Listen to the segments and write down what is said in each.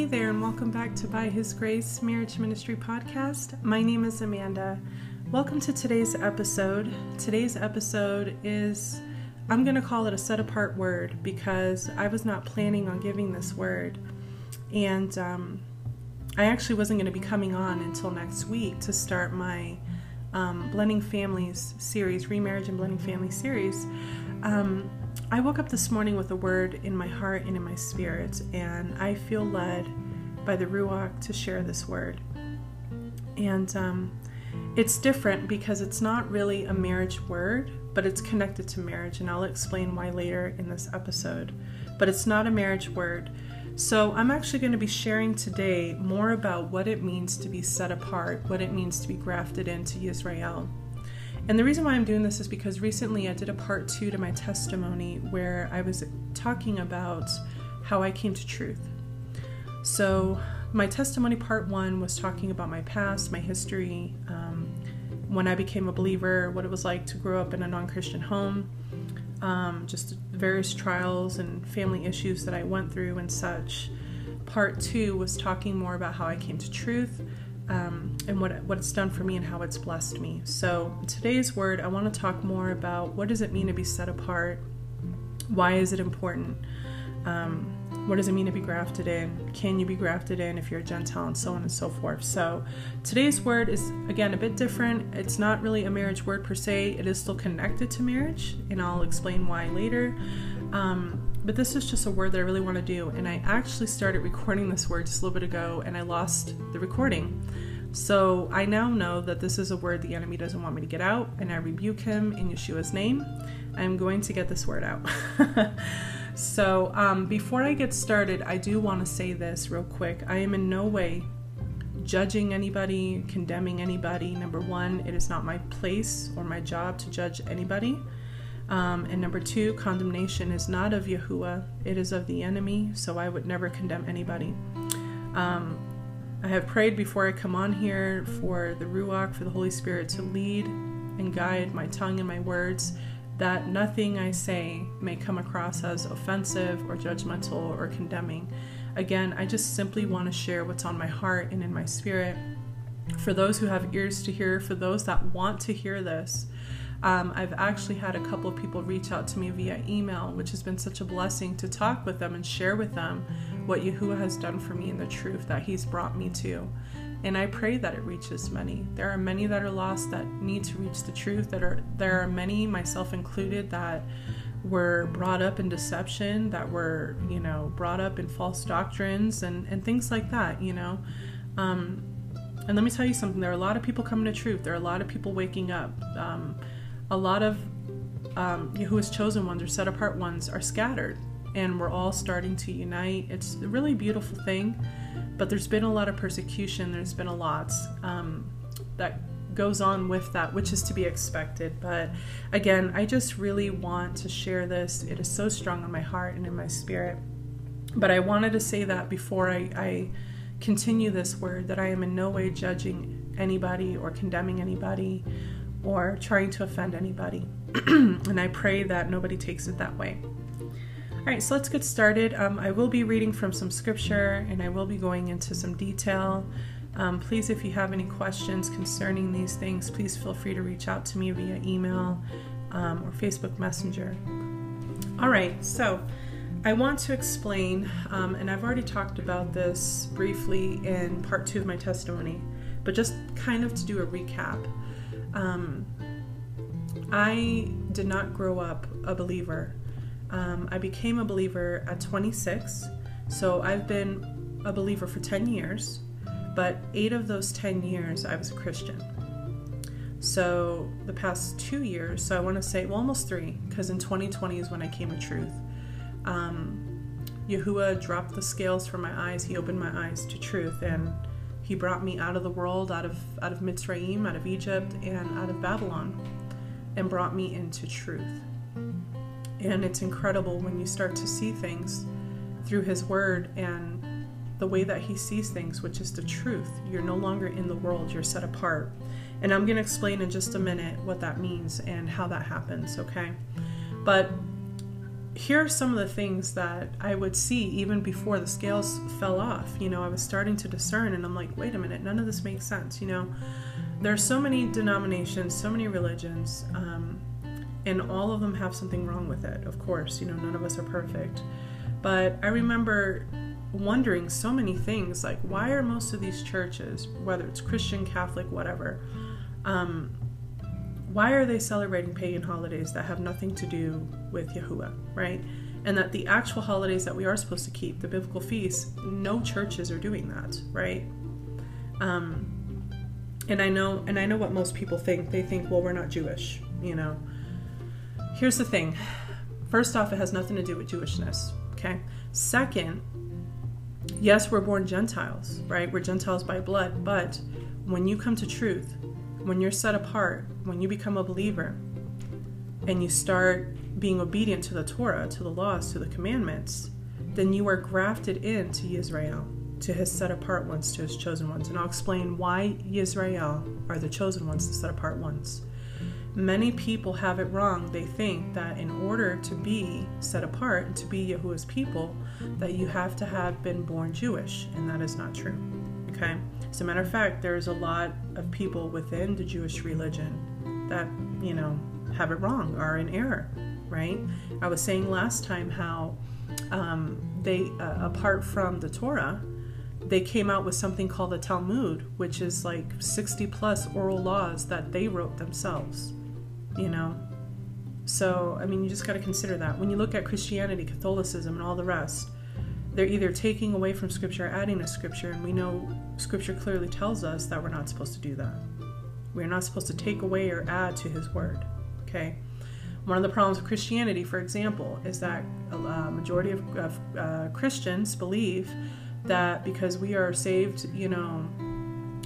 Hey there, and welcome back to By His Grace Marriage Ministry Podcast. My name is Amanda. Welcome to today's episode. Today's episode is, I'm going to call it a set apart word because I was not planning on giving this word. And um, I actually wasn't going to be coming on until next week to start my um, Blending Families series, Remarriage and Blending Family series. Um, I woke up this morning with a word in my heart and in my spirit, and I feel led by the Ruach to share this word. And um, it's different because it's not really a marriage word, but it's connected to marriage, and I'll explain why later in this episode. But it's not a marriage word. So, I'm actually going to be sharing today more about what it means to be set apart, what it means to be grafted into Israel. And the reason why I'm doing this is because recently I did a part two to my testimony where I was talking about how I came to truth. So, my testimony part one was talking about my past, my history, um, when I became a believer, what it was like to grow up in a non Christian home, um, just various trials and family issues that I went through and such. Part two was talking more about how I came to truth, um, and what what it's done for me and how it's blessed me. So today's word, I want to talk more about what does it mean to be set apart. Why is it important? Um, what does it mean to be grafted in? Can you be grafted in if you're a Gentile, and so on and so forth. So today's word is again a bit different. It's not really a marriage word per se. It is still connected to marriage, and I'll explain why later. Um, but this is just a word that I really want to do. And I actually started recording this word just a little bit ago and I lost the recording. So I now know that this is a word the enemy doesn't want me to get out, and I rebuke him in Yeshua's name. I'm going to get this word out. so um, before I get started, I do want to say this real quick. I am in no way judging anybody, condemning anybody. Number one, it is not my place or my job to judge anybody. Um, and number two, condemnation is not of Yahuwah, it is of the enemy, so I would never condemn anybody. Um, I have prayed before I come on here for the Ruach, for the Holy Spirit to lead and guide my tongue and my words, that nothing I say may come across as offensive or judgmental or condemning. Again, I just simply want to share what's on my heart and in my spirit. For those who have ears to hear, for those that want to hear this, um, I've actually had a couple of people reach out to me via email, which has been such a blessing to talk with them and share with them what Yahuwah has done for me and the truth that He's brought me to. And I pray that it reaches many. There are many that are lost that need to reach the truth. That are there are many, myself included, that were brought up in deception, that were you know brought up in false doctrines and and things like that. You know. Um, and let me tell you something. There are a lot of people coming to truth. There are a lot of people waking up. Um, a lot of um, Yahuwah's chosen ones or set apart ones are scattered and we're all starting to unite. It's a really beautiful thing, but there's been a lot of persecution. There's been a lot um, that goes on with that, which is to be expected. But again, I just really want to share this. It is so strong on my heart and in my spirit. But I wanted to say that before I, I continue this word that I am in no way judging anybody or condemning anybody or trying to offend anybody. and I pray that nobody takes it that way. All right, so let's get started. Um, I will be reading from some scripture and I will be going into some detail. Um, please, if you have any questions concerning these things, please feel free to reach out to me via email um, or Facebook Messenger. All right, so I want to explain, um, and I've already talked about this briefly in part two of my testimony, but just kind of to do a recap. Um, I did not grow up a believer. Um, I became a believer at 26, so I've been a believer for 10 years, but eight of those 10 years I was a Christian. So the past two years, so I want to say, well, almost three, because in 2020 is when I came to truth. Um, Yahuwah dropped the scales from my eyes. He opened my eyes to truth, and he brought me out of the world, out of out of Mitzrayim, out of Egypt, and out of Babylon, and brought me into truth. And it's incredible when you start to see things through His Word and the way that He sees things, which is the truth. You're no longer in the world; you're set apart. And I'm going to explain in just a minute what that means and how that happens. Okay, but here are some of the things that I would see even before the scales fell off. You know, I was starting to discern, and I'm like, wait a minute, none of this makes sense. You know, there are so many denominations, so many religions, um, and all of them have something wrong with it. Of course, you know, none of us are perfect. But I remember wondering so many things like, why are most of these churches, whether it's Christian, Catholic, whatever, um, why are they celebrating pagan holidays that have nothing to do with Yahuwah, right? And that the actual holidays that we are supposed to keep, the biblical feasts, no churches are doing that, right? Um, and I know, and I know what most people think. They think, well, we're not Jewish, you know. Here's the thing. First off, it has nothing to do with Jewishness, okay? Second, yes, we're born Gentiles, right? We're Gentiles by blood, but when you come to truth, when you're set apart, when you become a believer, and you start being obedient to the Torah, to the laws, to the commandments, then you are grafted into Israel, to his set apart ones, to his chosen ones. And I'll explain why Israel are the chosen ones, the set apart ones. Many people have it wrong. They think that in order to be set apart and to be Yahuwah's people, that you have to have been born Jewish, and that is not true. Okay? As a matter of fact, there's a lot of people within the Jewish religion that, you know, have it wrong, are in error, right? I was saying last time how um, they, uh, apart from the Torah, they came out with something called the Talmud, which is like 60 plus oral laws that they wrote themselves, you know? So, I mean, you just got to consider that. When you look at Christianity, Catholicism, and all the rest, they're either taking away from Scripture or adding to Scripture, and we know Scripture clearly tells us that we're not supposed to do that. We're not supposed to take away or add to His Word. Okay? One of the problems of Christianity, for example, is that a majority of, of uh, Christians believe that because we are saved, you know,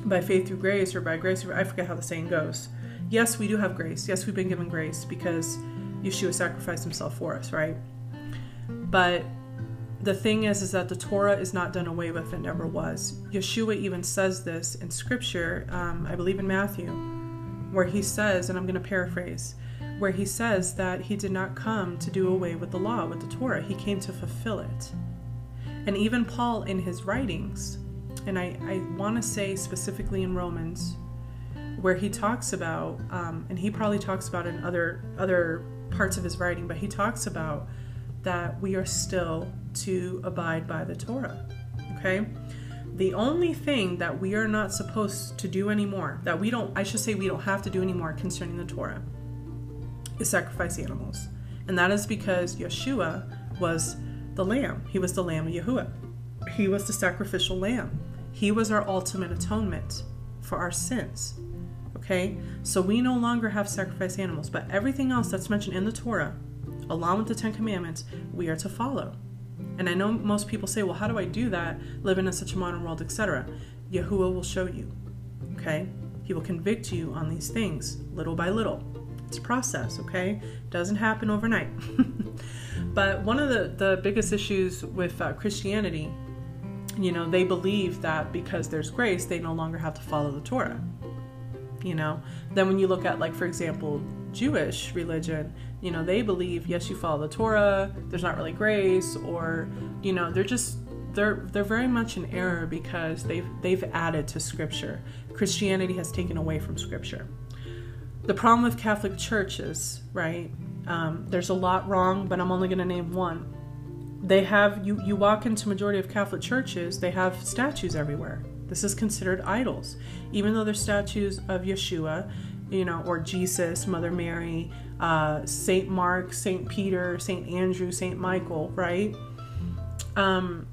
by faith through grace or by grace, I forget how the saying goes. Yes, we do have grace. Yes, we've been given grace because Yeshua sacrificed himself for us, right? But the thing is is that the torah is not done away with it never was. Yeshua even says this in scripture um, i believe in matthew where he says and i'm going to paraphrase where he says that he did not come to do away with the law with the torah. He came to fulfill it. And even paul in his writings and i, I want to say specifically in romans where he talks about um, and he probably talks about in other other parts of his writing but he talks about that we are still to abide by the Torah. Okay? The only thing that we are not supposed to do anymore, that we don't, I should say, we don't have to do anymore concerning the Torah, is sacrifice animals. And that is because Yeshua was the lamb. He was the lamb of Yahuwah. He was the sacrificial lamb. He was our ultimate atonement for our sins. Okay? So we no longer have sacrifice animals, but everything else that's mentioned in the Torah, along with the Ten Commandments, we are to follow. And I know most people say, well, how do I do that living in such a modern world, etc.? Yahuwah will show you. Okay? He will convict you on these things little by little. It's a process, okay? Doesn't happen overnight. but one of the, the biggest issues with uh, Christianity, you know, they believe that because there's grace, they no longer have to follow the Torah. You know, then when you look at, like, for example, Jewish religion, you know, they believe yes, you follow the Torah, there's not really grace, or you know, they're just they're they're very much in error because they've they've added to Scripture. Christianity has taken away from Scripture. The problem with Catholic churches, right? Um, there's a lot wrong, but I'm only going to name one. They have you you walk into majority of Catholic churches, they have statues everywhere. This is considered idols, even though they're statues of Yeshua you know, or Jesus, Mother Mary, uh, Saint Mark, Saint Peter, Saint Andrew, Saint Michael, right? Um,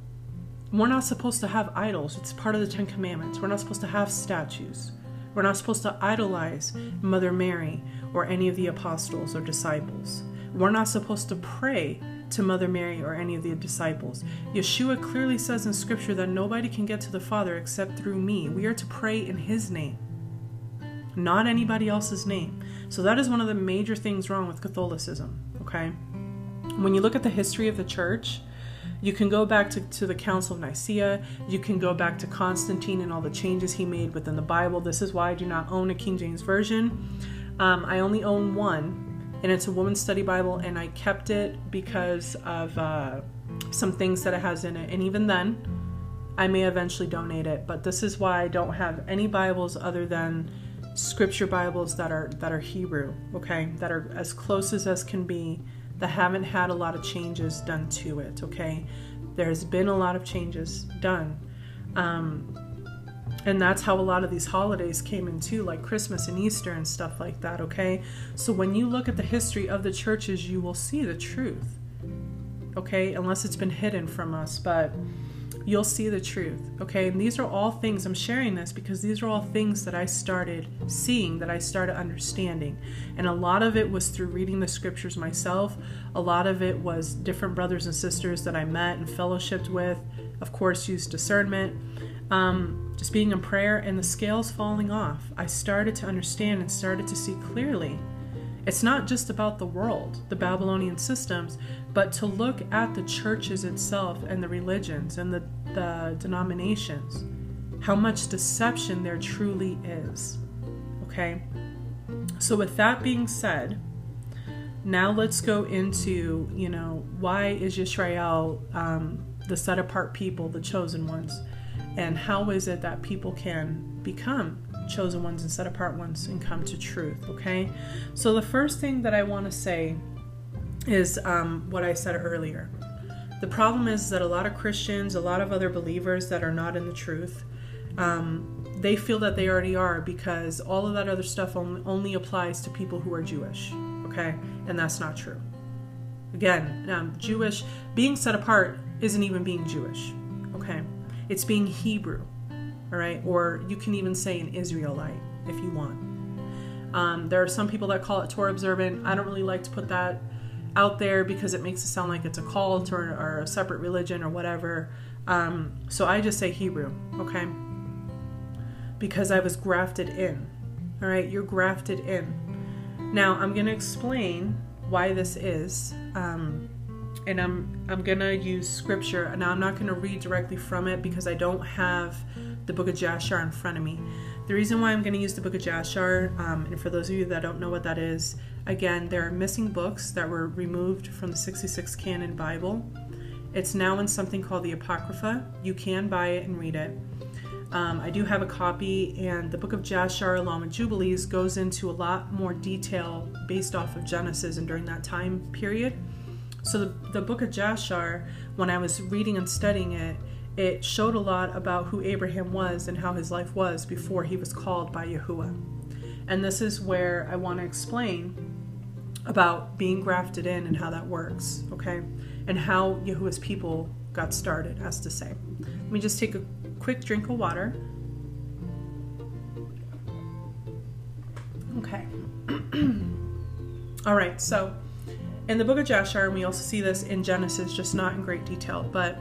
we're not supposed to have idols. It's part of the Ten Commandments. We're not supposed to have statues. We're not supposed to idolize Mother Mary or any of the apostles or disciples. We're not supposed to pray to Mother Mary or any of the disciples. Yeshua clearly says in Scripture that nobody can get to the Father except through me. We are to pray in His name not anybody else's name. So that is one of the major things wrong with Catholicism, okay? When you look at the history of the church, you can go back to, to the Council of Nicaea. You can go back to Constantine and all the changes he made within the Bible. This is why I do not own a King James Version. Um, I only own one, and it's a woman's study Bible, and I kept it because of uh, some things that it has in it. And even then, I may eventually donate it. But this is why I don't have any Bibles other than scripture Bibles that are that are Hebrew, okay, that are as close as as can be, that haven't had a lot of changes done to it, okay. There's been a lot of changes done. Um, and that's how a lot of these holidays came into like christmas and easter and stuff like that okay so when you look at the history of the churches you will see the truth okay unless it's been hidden from us but you'll see the truth okay? And these are all things i'm sharing this because these are all things that i started seeing that i started understanding. And a lot of it was through reading the scriptures myself. A lot of it was different brothers and sisters that i met and fellowshipped with. Of course used discernment. Um, just being in prayer and the scales falling off, I started to understand and started to see clearly. It's not just about the world, the Babylonian systems, but to look at the churches itself and the religions and the, the denominations, how much deception there truly is. Okay? So, with that being said, now let's go into, you know, why is Yisrael um, the set apart people, the chosen ones? and how is it that people can become chosen ones and set apart ones and come to truth okay? So the first thing that i want to say is um, what i said earlier. The problem is that a lot of christians a lot of other believers that are not in the truth um, they feel that they already are because all of that other stuff only applies to people who are jewish okay? And that's not true. Again um, jewish being set apart isn't even being jewish okay? It's being Hebrew, all right? Or you can even say an Israelite if you want. Um, there are some people that call it Torah observant. I don't really like to put that out there because it makes it sound like it's a cult or, or a separate religion or whatever. Um, so I just say Hebrew, okay? Because I was grafted in. All right, you're grafted in. Now I'm to explain why this is. Um, and I'm I'm gonna use scripture. Now I'm not gonna read directly from it because I don't have the book of Jashar in front of me. The reason why I'm gonna use the book of Jashar, um, and for those of you that don't know what that is, again, there are missing books that were removed from the 66 canon Bible. It's now in something called the Apocrypha. You can buy it and read it. Um, I do have a copy, and the book of Jashar, along with Jubilees, goes into a lot more detail based off of Genesis and during that time period. So the, the book of Jashar, when I was reading and studying it, it showed a lot about who Abraham was and how his life was before he was called by Yahuwah. And this is where I want to explain about being grafted in and how that works, okay? And how Yahuwah's people got started, as to say. Let me just take a quick drink of water. Okay. All right, so in the book of Jashar, and we also see this in Genesis, just not in great detail, but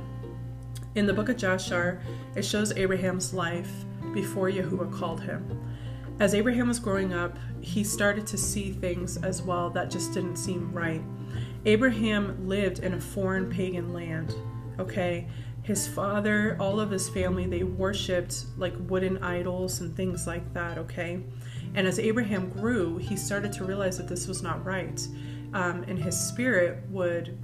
in the book of Jashar, it shows Abraham's life before Yahuwah called him. As Abraham was growing up, he started to see things as well that just didn't seem right. Abraham lived in a foreign pagan land, okay? His father, all of his family, they worshiped like wooden idols and things like that, okay? And as Abraham grew, he started to realize that this was not right um, and his spirit would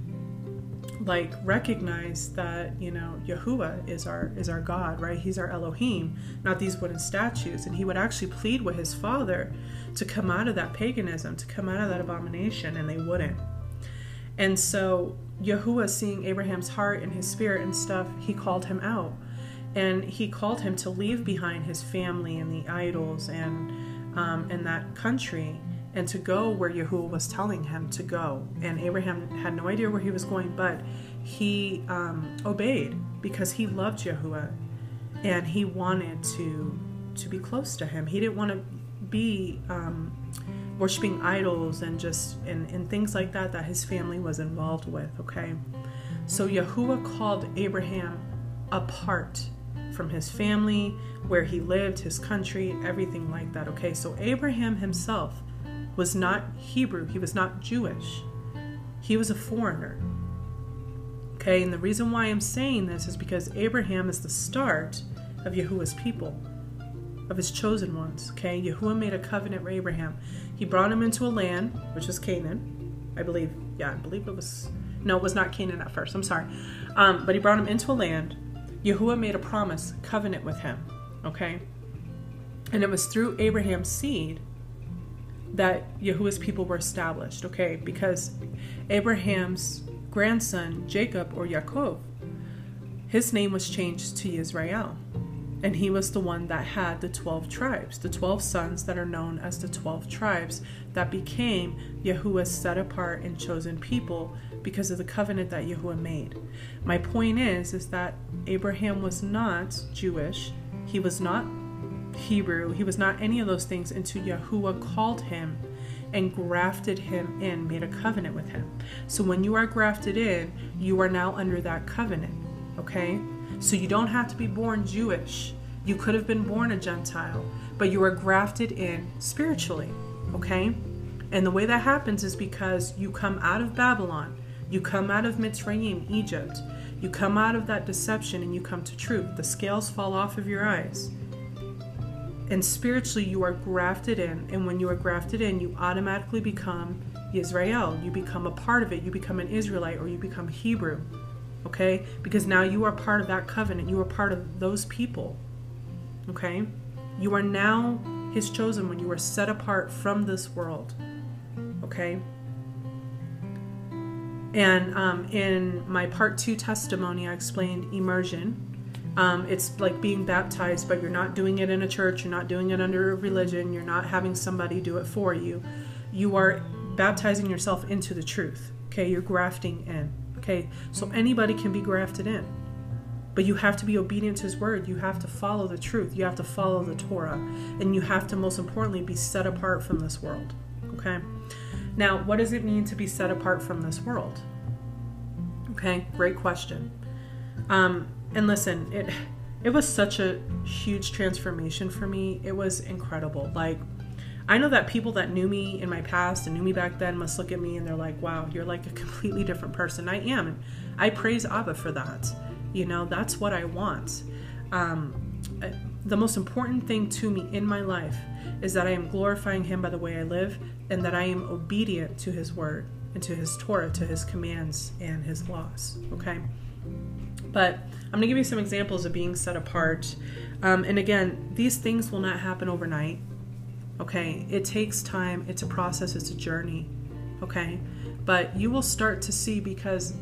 like recognize that you know Yahuwah is our is our God, right? He's our Elohim, not these wooden statues. And he would actually plead with his father to come out of that paganism, to come out of that abomination, and they wouldn't. And so Yahuwah, seeing Abraham's heart and his spirit and stuff, he called him out, and he called him to leave behind his family and the idols and um, and that country and to go where Yahuwah was telling him to go. And Abraham had no idea where he was going, but he um, obeyed because he loved Yahuwah and he wanted to to be close to him. He didn't want to be um, worshiping idols and just and, and things like that that his family was involved with. Okay, so Yahuwah called Abraham apart from his family, where he lived, his country, everything like that. Okay, so Abraham himself was not Hebrew, he was not Jewish, he was a foreigner. Okay, and the reason why I'm saying this is because Abraham is the start of Yahuwah's people. of his chosen ones. Okay, Yahuwah made a covenant with Abraham. He brought him into a land, which was Canaan, I believe. Yeah, I believe it was. No, it was not Canaan at first. I'm sorry, um, but he brought him into a land. Yahuwah made a promise, covenant with him. Okay, and it was through Abraham's seed that Yahuwah's people were established. Okay, because Abraham's grandson Jacob or Yaakov, his name was changed to Israel and he was the one that had the 12 tribes, the 12 sons that are known as the 12 tribes that became Yahuwah's set apart and chosen people because of the covenant that Yahuwah made. My point is is that Abraham was not Jewish, he was not Hebrew, he was not any of those things until Yahuwah called him and grafted him in, made a covenant with him. So when you are grafted in, you are now under that covenant, okay? So you don't have to be born Jewish. You could have been born a Gentile, but you are grafted in spiritually, okay? And the way that happens is because you come out of Babylon, you come out of Mitzrayim, Egypt, you come out of that deception and you come to truth. The scales fall off of your eyes. And spiritually, you are grafted in. And when you are grafted in, you automatically become Israel. You become a part of it. You become an Israelite or you become Hebrew okay? Because now you are part of that covenant. You are part of those people, okay? You are now his chosen when You are set apart from this world, okay? And um, in my part two testimony, I explained immersion. Um, it's like being baptized, but you're not doing it in a church, you're not doing it under a religion, you're not having somebody do it for you. You are baptizing yourself into the truth, okay? You're grafting in. Okay, so anybody can be grafted in. But you have to be obedient to his word. You have to follow the truth. You have to follow the Torah. And you have to, most importantly, be set apart from this world. Okay? Now, what does it mean to be set apart from this world? Okay, great question. Um, and listen, it it was such a huge transformation for me. It was incredible. Like I know that people that knew me in my past and knew me back then must look at me and they're like, wow, you're like a completely different person. I am. And I praise Abba for that. You know, that's what I want. Um, the most important thing to me in my life is that I am glorifying Him by the way I live and that I am obedient to His word and to His Torah, to His commands and His laws. Okay? But I'm going to give you some examples of being set apart. Um, and again, these things will not happen overnight. Okay, it takes time, it's a process, it's a journey. Okay, but you will start to see because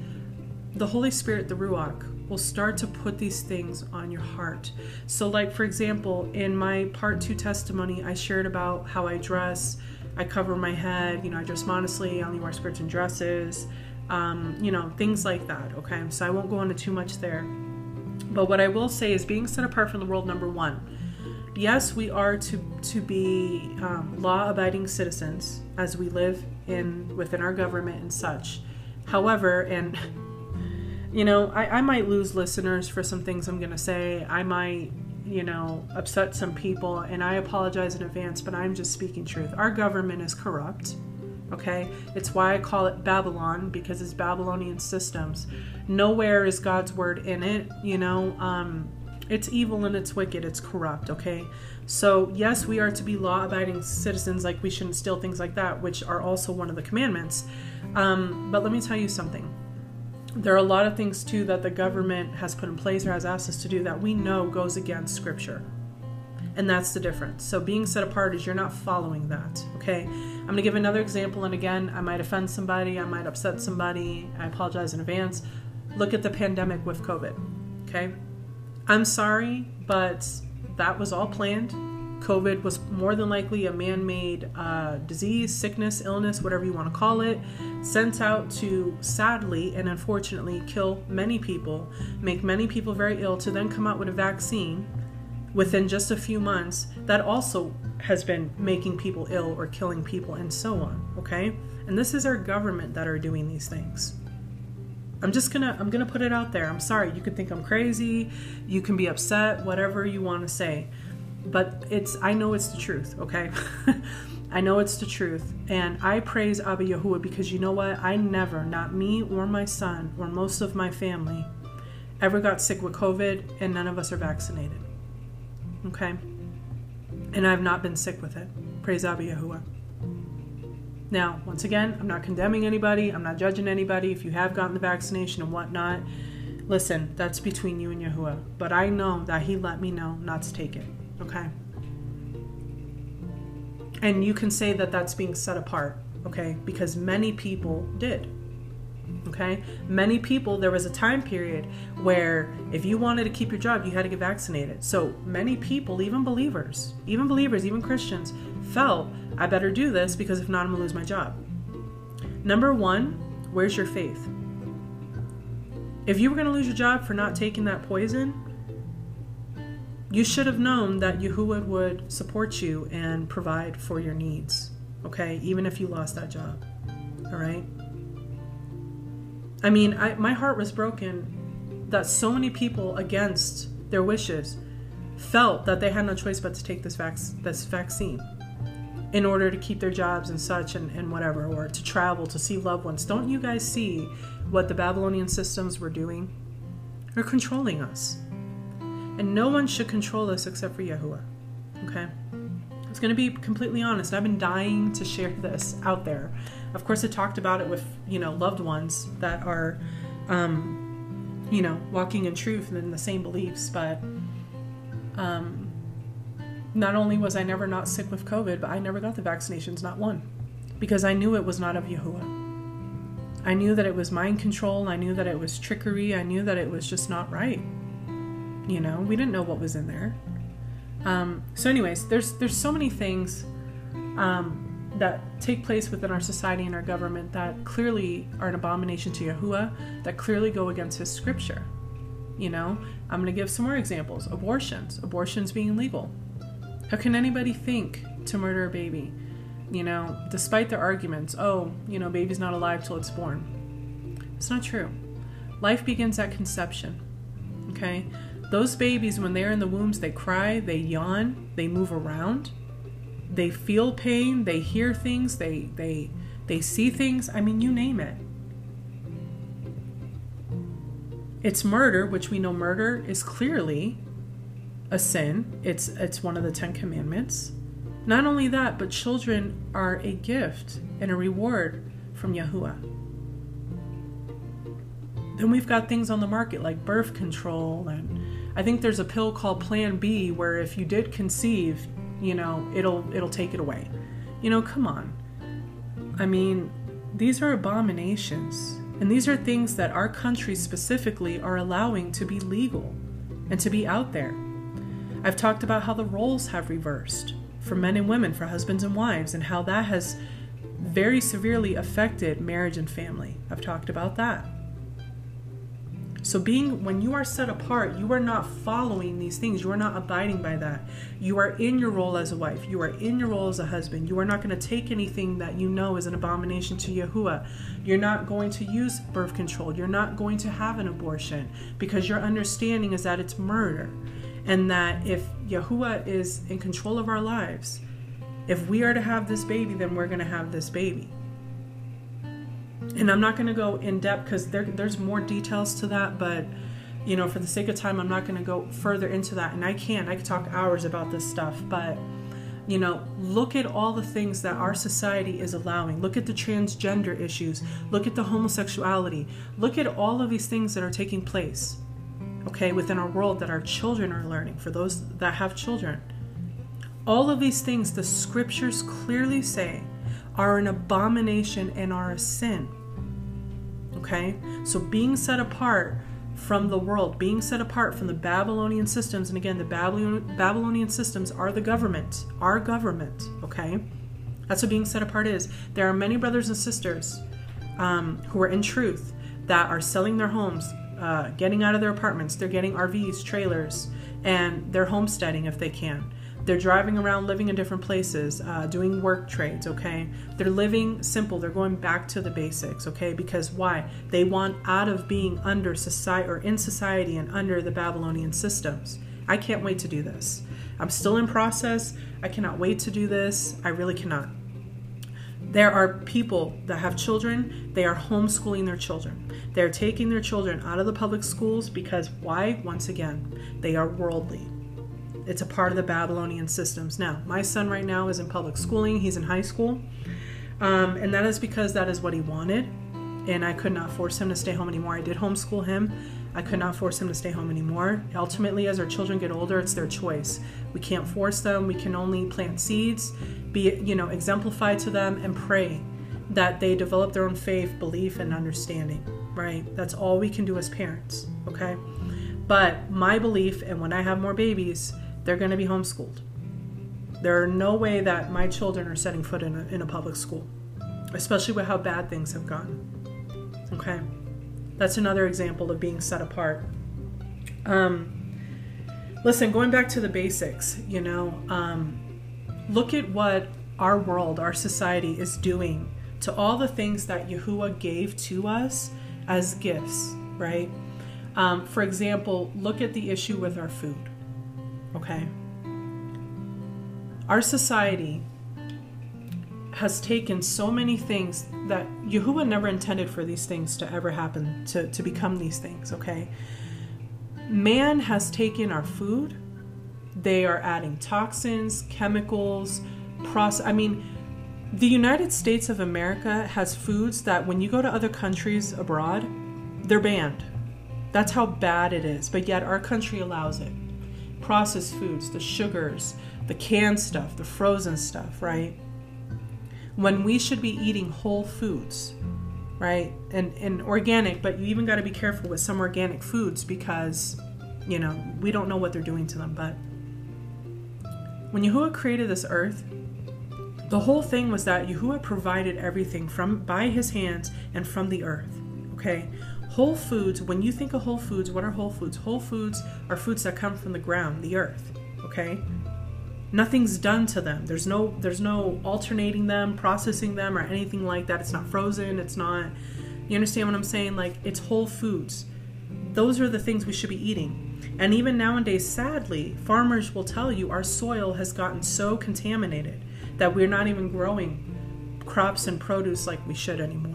the Holy Spirit, the Ruach, will start to put these things on your heart. So, like for example, in my part two testimony, I shared about how I dress. I cover my head, you know, I dress modestly, I only wear skirts and dresses, um, you know, things like that. Okay, so I won't go into too much there. But what I will say is being set apart from the world, number one yes, we are to to be um, law-abiding citizens as we live in within our government and such. However, and you know, I, I might lose listeners for some things I'm gonna say. I might, you know, upset some people, and I apologize in advance. But I'm just speaking truth. Our government is corrupt. Okay, it's why I call it Babylon because it's Babylonian systems. Nowhere is God's word in it. You know. Um, it's evil and it's wicked, it's corrupt, okay? So, yes, we are to be law abiding citizens, like we shouldn't steal things like that, which are also one of the commandments. Um, but let me tell you something. There are a lot of things too that the government has put in place or has asked us to do that we know goes against scripture. And that's the difference. So, being set apart is you're not following that, okay? I'm gonna give another example, and again, I might offend somebody, I might upset somebody, I apologize in advance. Look at the pandemic with COVID, okay? I'm sorry, but that was all planned. COVID was more than likely a man made uh, disease, sickness, illness, whatever you want to call it, sent out to sadly and unfortunately kill many people, make many people very ill, to then come out with a vaccine within just a few months that also has been making people ill or killing people and so on. Okay? And this is our government that are doing these things. I'm just gonna I'm gonna put it out there. I'm sorry. You can think I'm crazy. You can be upset. Whatever you want to say, but it's I know it's the truth. Okay. I know it's the truth. And I praise Abba Yahuwah because you know what? I never, not me or my son or most of my family, ever got sick with COVID and none of us are vaccinated. Okay? And I've not been sick with it. Praise Abba Yahuwah. Now, once again, I'm not condemning anybody. I'm not judging anybody. If you have gotten the vaccination and whatnot, listen, that's between you and Yahuwah. But I know that He let me know not to take it. Okay? And you can say that that's being set apart. Okay? Because many people did. Okay? Many people, there was a time period where if you wanted to keep your job, you had to get vaccinated. So many people, even believers, even believers, even Christians, felt I better do this because if not, I'm gonna lose my job. Number one, where's your faith? If you were gonna lose your job for not taking that poison, you should have known that Yahuwah would support you and provide for your needs, okay? Even if you lost that job, all right? I mean, I, my heart was broken that so many people, against their wishes, felt that they had no choice but to take this, vac- this vaccine in order to keep their jobs and such and, and whatever, or to travel, to see loved ones. Don't you guys see what the Babylonian systems were doing? They're controlling us. And no one should control us except for Yahuwah. Okay? I was going to be completely honest. I've been dying to share this out there. Of course, I talked about it with, you know, loved ones that are, um, you know, walking in truth and in the same beliefs, but um, not only was I never not sick with COVID, but I never got the vaccinations, not one, because I knew it was not of Yahuwah. I knew that it was mind control. I knew that it was trickery. I knew that it was just not right. You know, we didn't know what was in there. Um, so, anyways, there's there's so many things um, that take place within our society and our government that clearly are an abomination to Yahuwah, that clearly go against His scripture. You know, I'm going to give some more examples. Abortions, abortions being legal. How can anybody think to murder a baby? You know, despite their arguments, oh, you know, baby's not alive till it's born. It's not true. Life begins at conception. Okay? Those babies, when they're in the wombs, they cry, they yawn, they move around, they feel pain, they hear things, they they they see things. I mean, you name it. It's murder, which we know murder is clearly a sin. It's it's one of the 10 commandments. Not only that, but children are a gift and a reward from Yahuwah. Then we've got things on the market like birth control and I think there's a pill called Plan B where if you did conceive, you know, it'll it'll take it away. You know, come on. I mean, these are abominations. And these are things that our country specifically are allowing to be legal and to be out there. I've talked about how the roles have reversed for men and women, for husbands and wives, and how that has very severely affected marriage and family. I've talked about that. So, being when you are set apart, you are not following these things. You are not abiding by that. You are in your role as a wife. You are in your role as a husband. You are not going to take anything that you know is an abomination to Yahuwah. You're not going to use birth control. You're not going to have an abortion because your understanding is that it's murder and that if Yahuwah is in control of our lives, if we are to have this baby, then we're going to have this baby. And I'm not going to go in depth because there, there's more details to that, but you know, for the sake of time, I'm not going to go further into that. And I can't. I could talk hours about this stuff, but you know, look at all the things that our society is allowing. Look at the transgender issues. Look at the homosexuality. Look at all of these things that are taking place okay, within our world that our children are learning, for those that have children. All of these things the scriptures clearly say are an abomination and are a sin. Okay? So being set apart from the world, being set apart from the Babylonian systems, and again, the Babylonian systems are the government, our government, okay? That's what being set apart is. There are many brothers and sisters um, who are in truth that are selling their homes, uh, getting out of their apartments. They're getting RVs, trailers, and they're homesteading if they can. They're driving around, living in different places, uh, doing work trades, okay? They're living simple. They're going back to the basics, okay? Because why? They want out of being under society or in society and under the Babylonian systems. I can't wait to do this. I'm still in process. I cannot wait to do this. I really cannot. There are people that have children, they are homeschooling their children. They're taking their children out of the public schools because why? Once again, they are worldly. It's a part of the Babylonian systems. Now, my son right now is in public schooling, he's in high school. Um, and that is because that is what he wanted. And I could not force him to stay home anymore. I did homeschool him. I could not force him to stay home anymore. Ultimately, as our children get older, it's their choice. We can't force them. We can only plant seeds, be you know, exemplify to them and pray that they develop their own faith, belief, and understanding. Right? That's all we can do as parents. Okay. But my belief, and when I have more babies, they're going to be homeschooled. There are no way that my children are setting foot in a, in a public school, especially with how bad things have gone. Okay, that's another example of being set apart. Um, listen, going back to the basics, you know, um, look at what our world, our society is doing to all the things that Yahuwah gave to us as gifts, right? Um, for example, look at the issue with our food. Okay. Our society has taken so many things that Yahuwah never intended for these things to ever happen, to, to become these things, okay? Man has taken our food, they are adding toxins, chemicals, process. I mean, the United States of America has foods that when you go to other countries abroad, they're banned. That's how bad it is, but yet our country allows it. Processed foods, the sugars, the canned stuff, the frozen stuff, right? When we should be eating whole foods, right? And and organic, but you even got to be careful with some organic foods because you know, we don't know what they're doing to them, but when Yahuwah created this earth, the whole thing was that Yahuwah provided everything from by his hands and from the earth. Okay? Whole foods, when you think of whole foods, what are whole foods? Whole foods are foods that come from the ground, the earth. Okay? nothing's done to them there's no there's no alternating them processing them or anything like that it's not frozen it's not you understand what i'm saying like it's whole foods those are the things we should be eating and even nowadays sadly farmers will tell you our soil has gotten so contaminated that we're not even growing crops and produce like we should anymore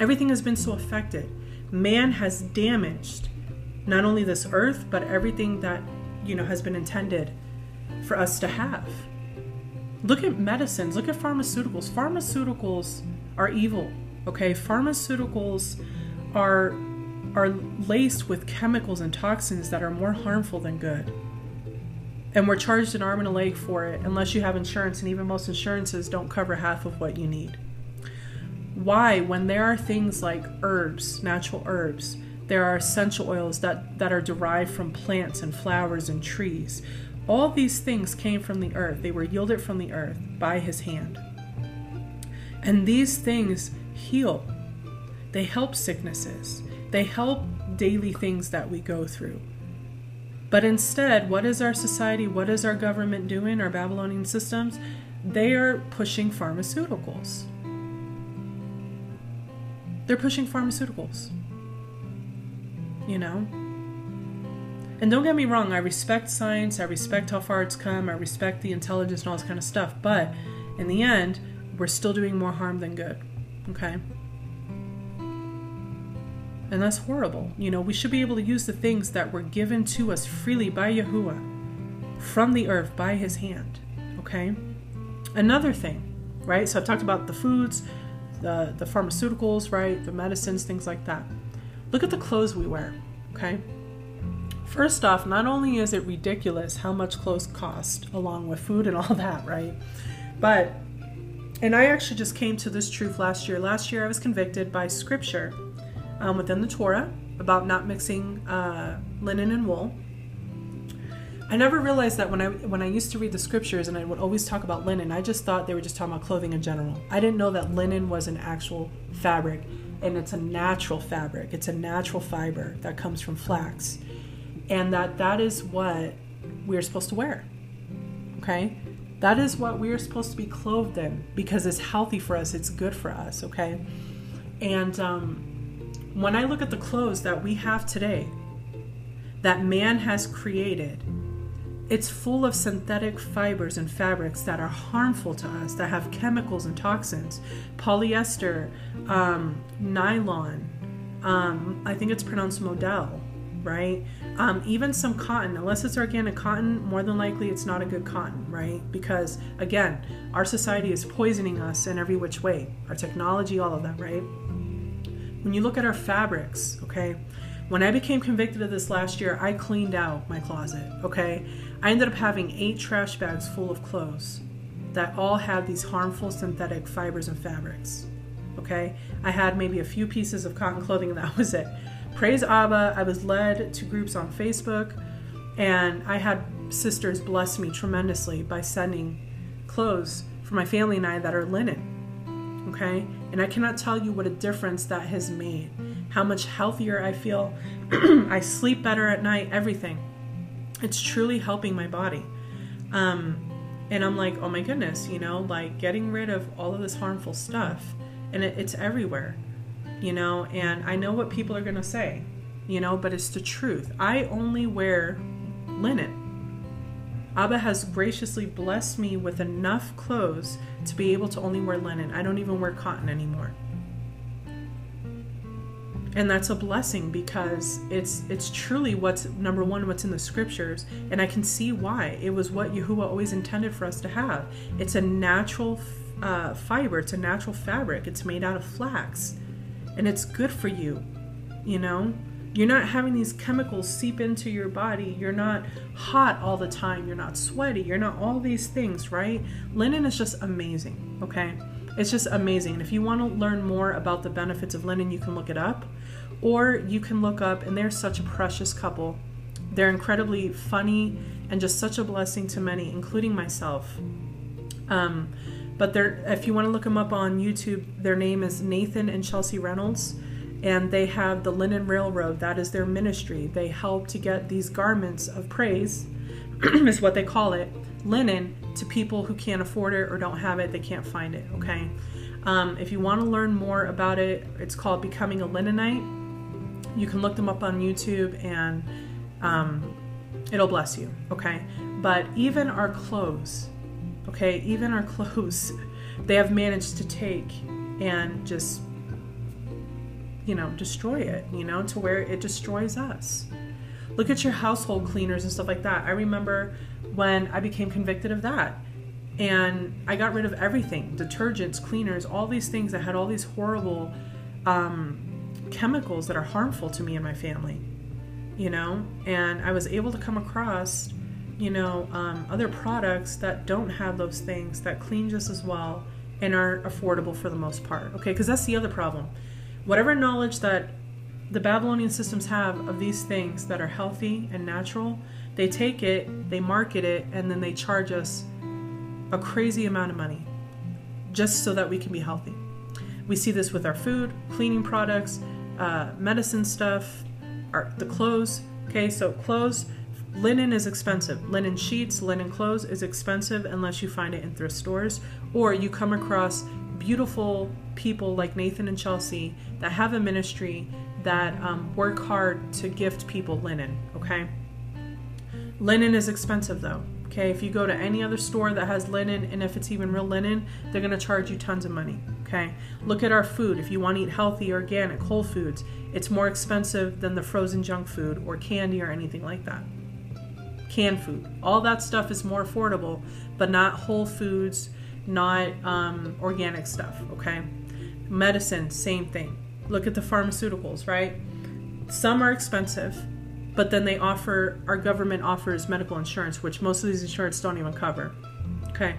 everything has been so affected man has damaged not only this earth but everything that you know has been intended for us to have. Look at medicines, look at pharmaceuticals. Pharmaceuticals are evil, okay? Pharmaceuticals are are laced with chemicals and toxins that are more harmful than good. And we're charged an arm and a leg for it unless you have insurance, and even most insurances don't cover half of what you need. Why, when there are things like herbs, natural herbs, there are essential oils that, that are derived from plants and flowers and trees. All these things came from the earth, they were yielded from the earth by his hand. And these things heal, they help sicknesses, they help daily things that we go through. But instead, what is our society, what is our government doing, our Babylonian systems? They are pushing pharmaceuticals. They're pushing pharmaceuticals. You know? And don't get me wrong, I respect science, I respect how far it's come, I respect the intelligence and all this kind of stuff, but in the end, we're still doing more harm than good. Okay? And that's horrible. You know, we should be able to use the things that were given to us freely by Yahuwah from the earth by his hand. Okay? Another thing, right? So I've talked about the foods, the, the pharmaceuticals, right? The medicines, things like that. Look at the clothes we wear. Okay? First off, not only is it ridiculous how much clothes cost, along with food and all that, right? But, and I actually just came to this truth last year. Last year, I was convicted by scripture um, within the Torah about not mixing uh, linen and wool. I never realized that when I when I used to read the scriptures and I would always talk about linen, I just thought they were just talking about clothing in general. I didn't know that linen was an actual fabric and it's a natural fabric. It's a natural fiber that comes from flax and that that is what we're supposed to wear. Okay? That is what we're supposed to be clothed in because it's healthy for us, it's good for us, okay? And um, when I look at the clothes that we have today, that man has created, it's full of synthetic fibers and fabrics that are harmful to us, that have chemicals and toxins. Polyester, um, nylon, um, I think it's pronounced modal, right? Um, even some cotton, unless it's organic cotton, more than likely it's not a good cotton, right? Because again, our society is poisoning us in every which way, our technology, all of that, right? When you look at our fabrics, okay, when I became convicted of this last year, I cleaned out my closet, okay? I ended up having eight trash bags full of clothes that all had these harmful synthetic fibers and fabrics, okay? I had maybe a few pieces of cotton clothing and that was it. Praise Abba, I was led to groups on Facebook and I had sisters bless me tremendously by sending clothes for my family and I that are linen, okay? And I cannot tell you what a difference that has made how much healthier I feel. I sleep better at night, everything. It's truly helping my body. Um, and I'm like, oh my goodness, you know, like getting rid of all of this harmful stuff. And it, it's everywhere, you know, and I know what people are to say, you know, but it's the truth. I only wear linen. Abba has graciously blessed me with enough clothes to be able to only wear linen. I don't even wear cotton anymore and that's a blessing because it's it's truly what's number one what's in the scriptures. And i can see why. It was what yahuwah always intended for us to have. It's a natural uh, fiber. It's a natural fabric. It's made out of flax. And it's good for you you know? You're not having these chemicals seep into your body. You're not hot all the time. You're not sweaty. You're not all these things right? Linen is just amazing okay? It's just amazing. And if you want to learn more about the benefits of linen you can look it up or you can look up, and they're such a precious couple. They're incredibly funny and just such a blessing to many, including myself. Um, but they're, if you want to look them up on YouTube, their name is Nathan and Chelsea Reynolds, and they have the Linen Railroad. That is their ministry. They help to get these garments of praise, is what they call it, linen, to people who can't afford it or don't have it, they can't find it, okay? Um, if you want to learn more about it, it's called Becoming a Linenite you can look them up on YouTube and um, it'll bless you, okay? But even our clothes, okay, even our clothes, they have managed to take and just, you know, destroy it, you know, to where it destroys us. Look at your household cleaners and stuff like that. I remember when I became convicted of that. And I got rid of everything detergents, cleaners, all these things that had all these horrible um, chemicals that are harmful to me and my family, you know? And I was able to come across, you know, um, other products that don't have those things that clean just as well and are affordable for the most part, okay? Because that's the other problem. Whatever knowledge that the Babylonian systems have of these things that are healthy and natural, they take it, they market it, and then they charge us a crazy amount of money just so that we can be healthy. We see this with our food, cleaning products, uh, medicine stuff, our, the clothes. Okay, so clothes, linen is expensive. Linen sheets, linen clothes is expensive unless you find it in thrift stores or you come across beautiful people like Nathan and Chelsea that have a ministry that um, work hard to gift people linen. Okay, linen is expensive though. Okay, if you go to any other store that has linen, and if it's even real linen, they're gonna charge you tons of money. Okay, look at our food. If you want to eat healthy, organic, whole foods, it's more expensive than the frozen junk food or candy or anything like that. Canned food, all that stuff is more affordable, but not whole foods, not um, organic stuff. Okay, medicine, same thing. Look at the pharmaceuticals, right? Some are expensive but then they offer our government offers medical insurance which most of these insurance don't even cover okay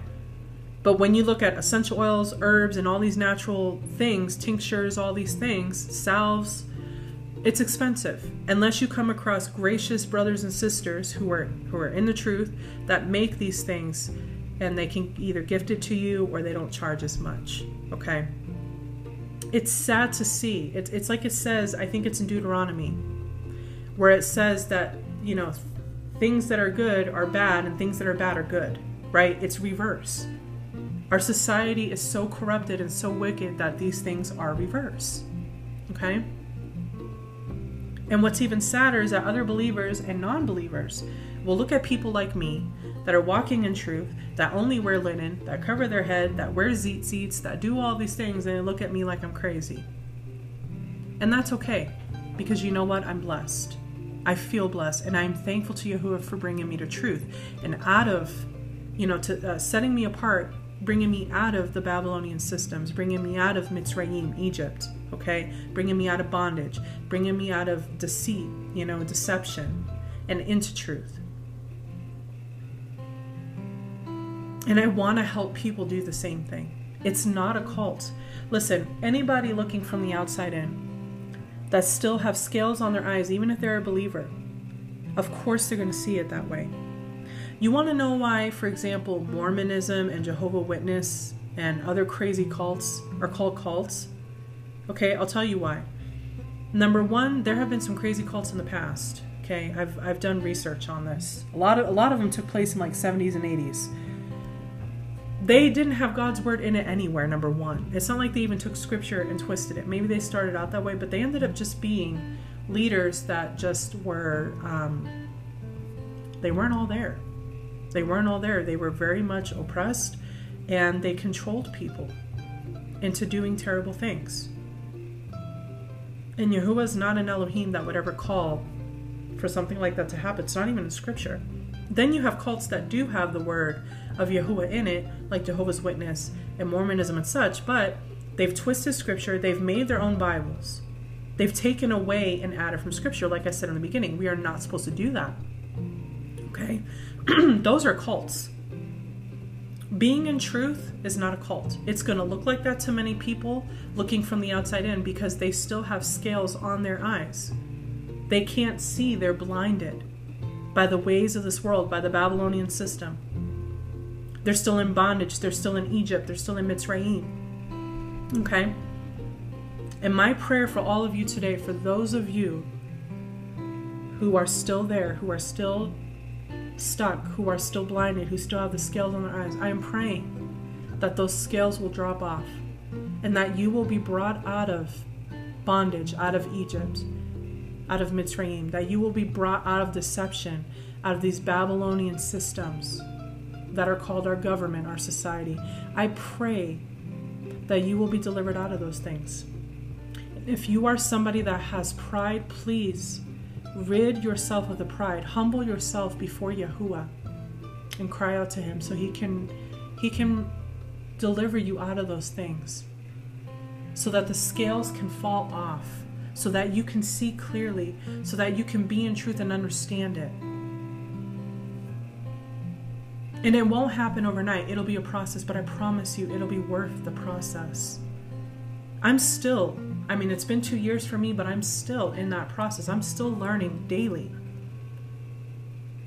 but when you look at essential oils herbs and all these natural things tinctures all these things salves it's expensive unless you come across gracious brothers and sisters who are who are in the truth that make these things and they can either gift it to you or they don't charge as much okay it's sad to see it's, it's like it says i think it's in deuteronomy where it says that, you know, things that are good are bad and things that are bad are good, right? It's reverse. Our society is so corrupted and so wicked that these things are reverse. Okay? And what's even sadder is that other believers and non believers will look at people like me that are walking in truth, that only wear linen, that cover their head, that wear tzitzits, that do all these things, and they look at me like I'm crazy. And that's okay, because you know what? I'm blessed. I feel blessed, and I'm thankful to Yahuwah for bringing me to truth and out of, you know, to uh, setting me apart, bringing me out of the Babylonian systems, bringing me out of Mitzrayim, Egypt, okay, bringing me out of bondage, bringing me out of deceit, you know, deception, and into truth. And I want to help people do the same thing. It's not a cult. Listen, anybody looking from the outside in that still have scales on their eyes, even if they're a believer, of course they're going to see it that way. You want to know why, for example, Mormonism and Jehovah Witness and other crazy cults are called cults? Okay, I'll tell you why. Number one, there have been some crazy cults in the past. Okay, I've, I've done research on this. A lot of a lot of them took place in like 70s and 80s they didn't have God's word in it anywhere, number one. It's not like they even took scripture and twisted it. Maybe they started out that way, but they ended up just being leaders that just were, um, they weren't all there. They weren't all there. They were very much oppressed and they controlled people into doing terrible things. And Yahuwah is not an Elohim that would ever call for something like that to happen. It's not even in scripture. Then you have cults that do have the word of Yahuwah in it, like Jehovah's Witness and Mormonism and such, but they've twisted scripture, they've made their own Bibles. They've taken away and added from scripture, like I said in the beginning. We are not supposed to do that. Okay? Those are cults. Being in truth is not a cult. It's going to look like that to many people looking from the outside in because they still have scales on their eyes. They can't see, they're blinded by the ways of this world, by the Babylonian system. They're still in bondage. They're still in Egypt. They're still in Mitzrayim. Okay? And my prayer for all of you today, for those of you who are still there, who are still stuck, who are still blinded, who still have the scales on their eyes, I am praying that those scales will drop off and that you will be brought out of bondage, out of Egypt, out of Mitzrayim, that you will be brought out of deception, out of these Babylonian systems that are called our government, our society. I pray that you will be delivered out of those things. If you are somebody that has pride, please rid yourself of the pride. Humble yourself before Yahuwah and cry out to him so he can he can deliver you out of those things. So that the scales can fall off, so that you can see clearly, so that you can be in truth and understand it. And it won't happen overnight. It'll be a process, but I promise you, it'll be worth the process. I'm still, I mean, it's been two years for me, but I'm still in that process. I'm still learning daily.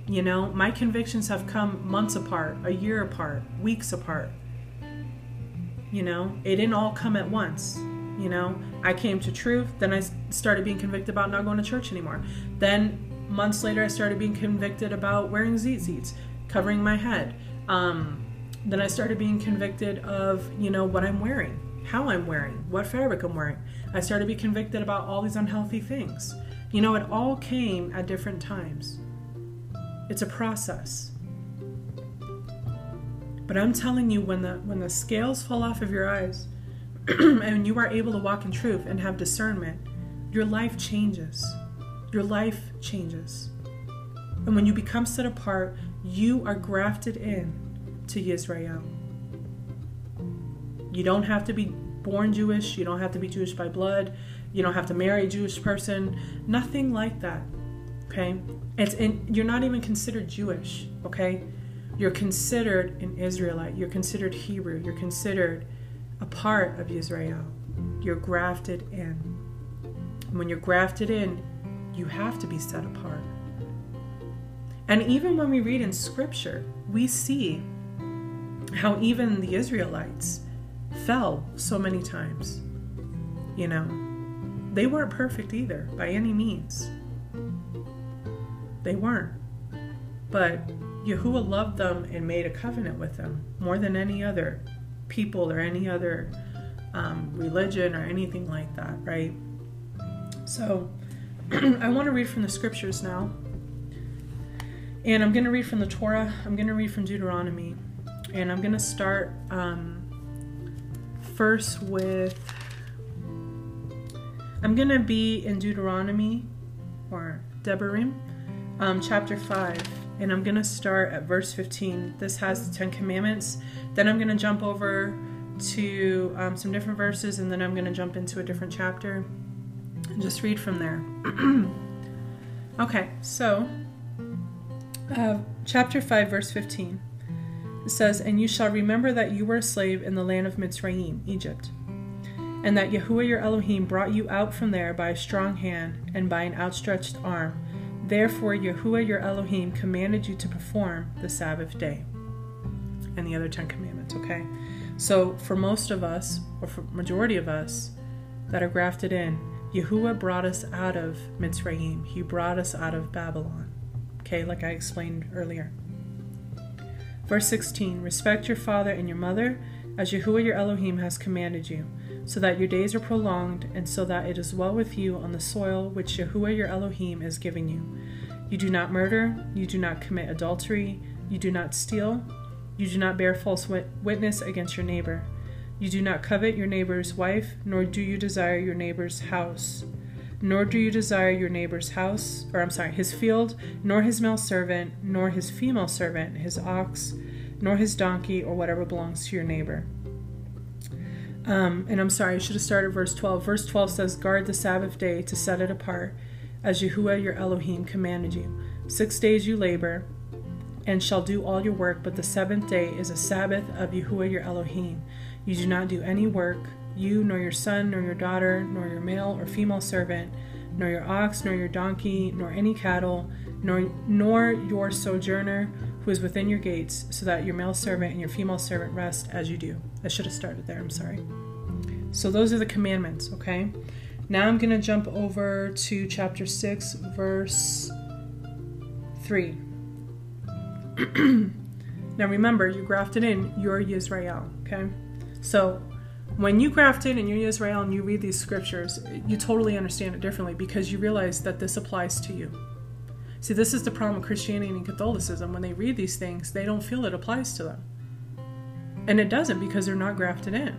You know, my convictions have come months apart, a year apart, weeks apart. You know, it didn't all come at once. You know, I came to truth, then I started being convicted about not going to church anymore. Then months later, I started being convicted about wearing tzitzits covering my head. Um, then I started being convicted of, you know, what I'm wearing, how I'm wearing, what fabric I'm wearing. I started to be convicted about all these unhealthy things. You know, it all came at different times. It's a process. But I'm telling you, when the when the scales fall off of your eyes, and you are able to walk in truth and have discernment, your life changes. Your life changes. And when you become set apart, you are grafted in to Israel. You don't have to be born Jewish, you don't have to be Jewish by blood, you don't have to marry a Jewish person, nothing like that. Okay? It's and you're not even considered Jewish, okay? You're considered an Israelite, you're considered Hebrew, you're considered a part of Israel. You're grafted in. When you're grafted in, you have to be set apart. And even when we read in scripture, we see how even the Israelites fell so many times. You know, they weren't perfect either by any means. They weren't. But Yahuwah loved them and made a covenant with them more than any other people or any other um, religion or anything like that, right? So I want to read from the scriptures now. And I'm going to read from the Torah, I'm going to read from Deuteronomy, and I'm going to start um, first with. I'm going to be in Deuteronomy, or Devarim, um, chapter 5, and I'm going to start at verse 15. This has the Ten Commandments. Then I'm going to jump over to um, some different verses, and then I'm going to jump into a different chapter and just read from there. okay, so uh, chapter 5, verse 15. It says, And you shall remember that you were a slave in the land of Mitzrayim, Egypt, and that Yahuwah your Elohim brought you out from there by a strong hand and by an outstretched arm. Therefore, Yahuwah your Elohim commanded you to perform the Sabbath day. And the other Ten Commandments, okay? So, for most of us, or for majority of us that are grafted in, Yahuwah brought us out of Mitzrayim. He brought us out of Babylon. Okay, like I explained earlier. Verse 16 Respect your father and your mother, as Yahuwah your Elohim has commanded you, so that your days are prolonged, and so that it is well with you on the soil which Yahuwah your Elohim is giving you. You do not murder, you do not commit adultery, you do not steal, you do not bear false witness against your neighbor. You do not covet your neighbor's wife, nor do you desire your neighbor's house nor do you desire your neighbor's house, or I'm sorry, his field, nor his male servant, nor his female servant, his ox, nor his donkey, or whatever belongs to your neighbor. Um, and I'm sorry, I should have started verse 12. Verse 12 says, Guard the Sabbath day to set it apart, as Yahuwah your Elohim commanded you. Six days you labor, and shall do all your work, but the seventh day is a Sabbath of Yahuwah your Elohim. You do not do any work, you, nor your son, nor your daughter, nor your male or female servant, nor your ox, nor your donkey, nor any cattle, nor, nor your sojourner who is within your gates, so that your male servant and your female servant rest as you do. I should have started there, I'm sorry. So those are the commandments, okay? Now I'm going to jump over to chapter 6, verse 3. now remember, you grafted in, you're Yisrael, okay? So when you graft in and you're Israel and you read these scriptures, you totally understand it differently because you realize that this applies to you. See, this is the problem with Christianity and Catholicism. When they read these things, they don't feel it applies to them. And it doesn't because they're not grafted in.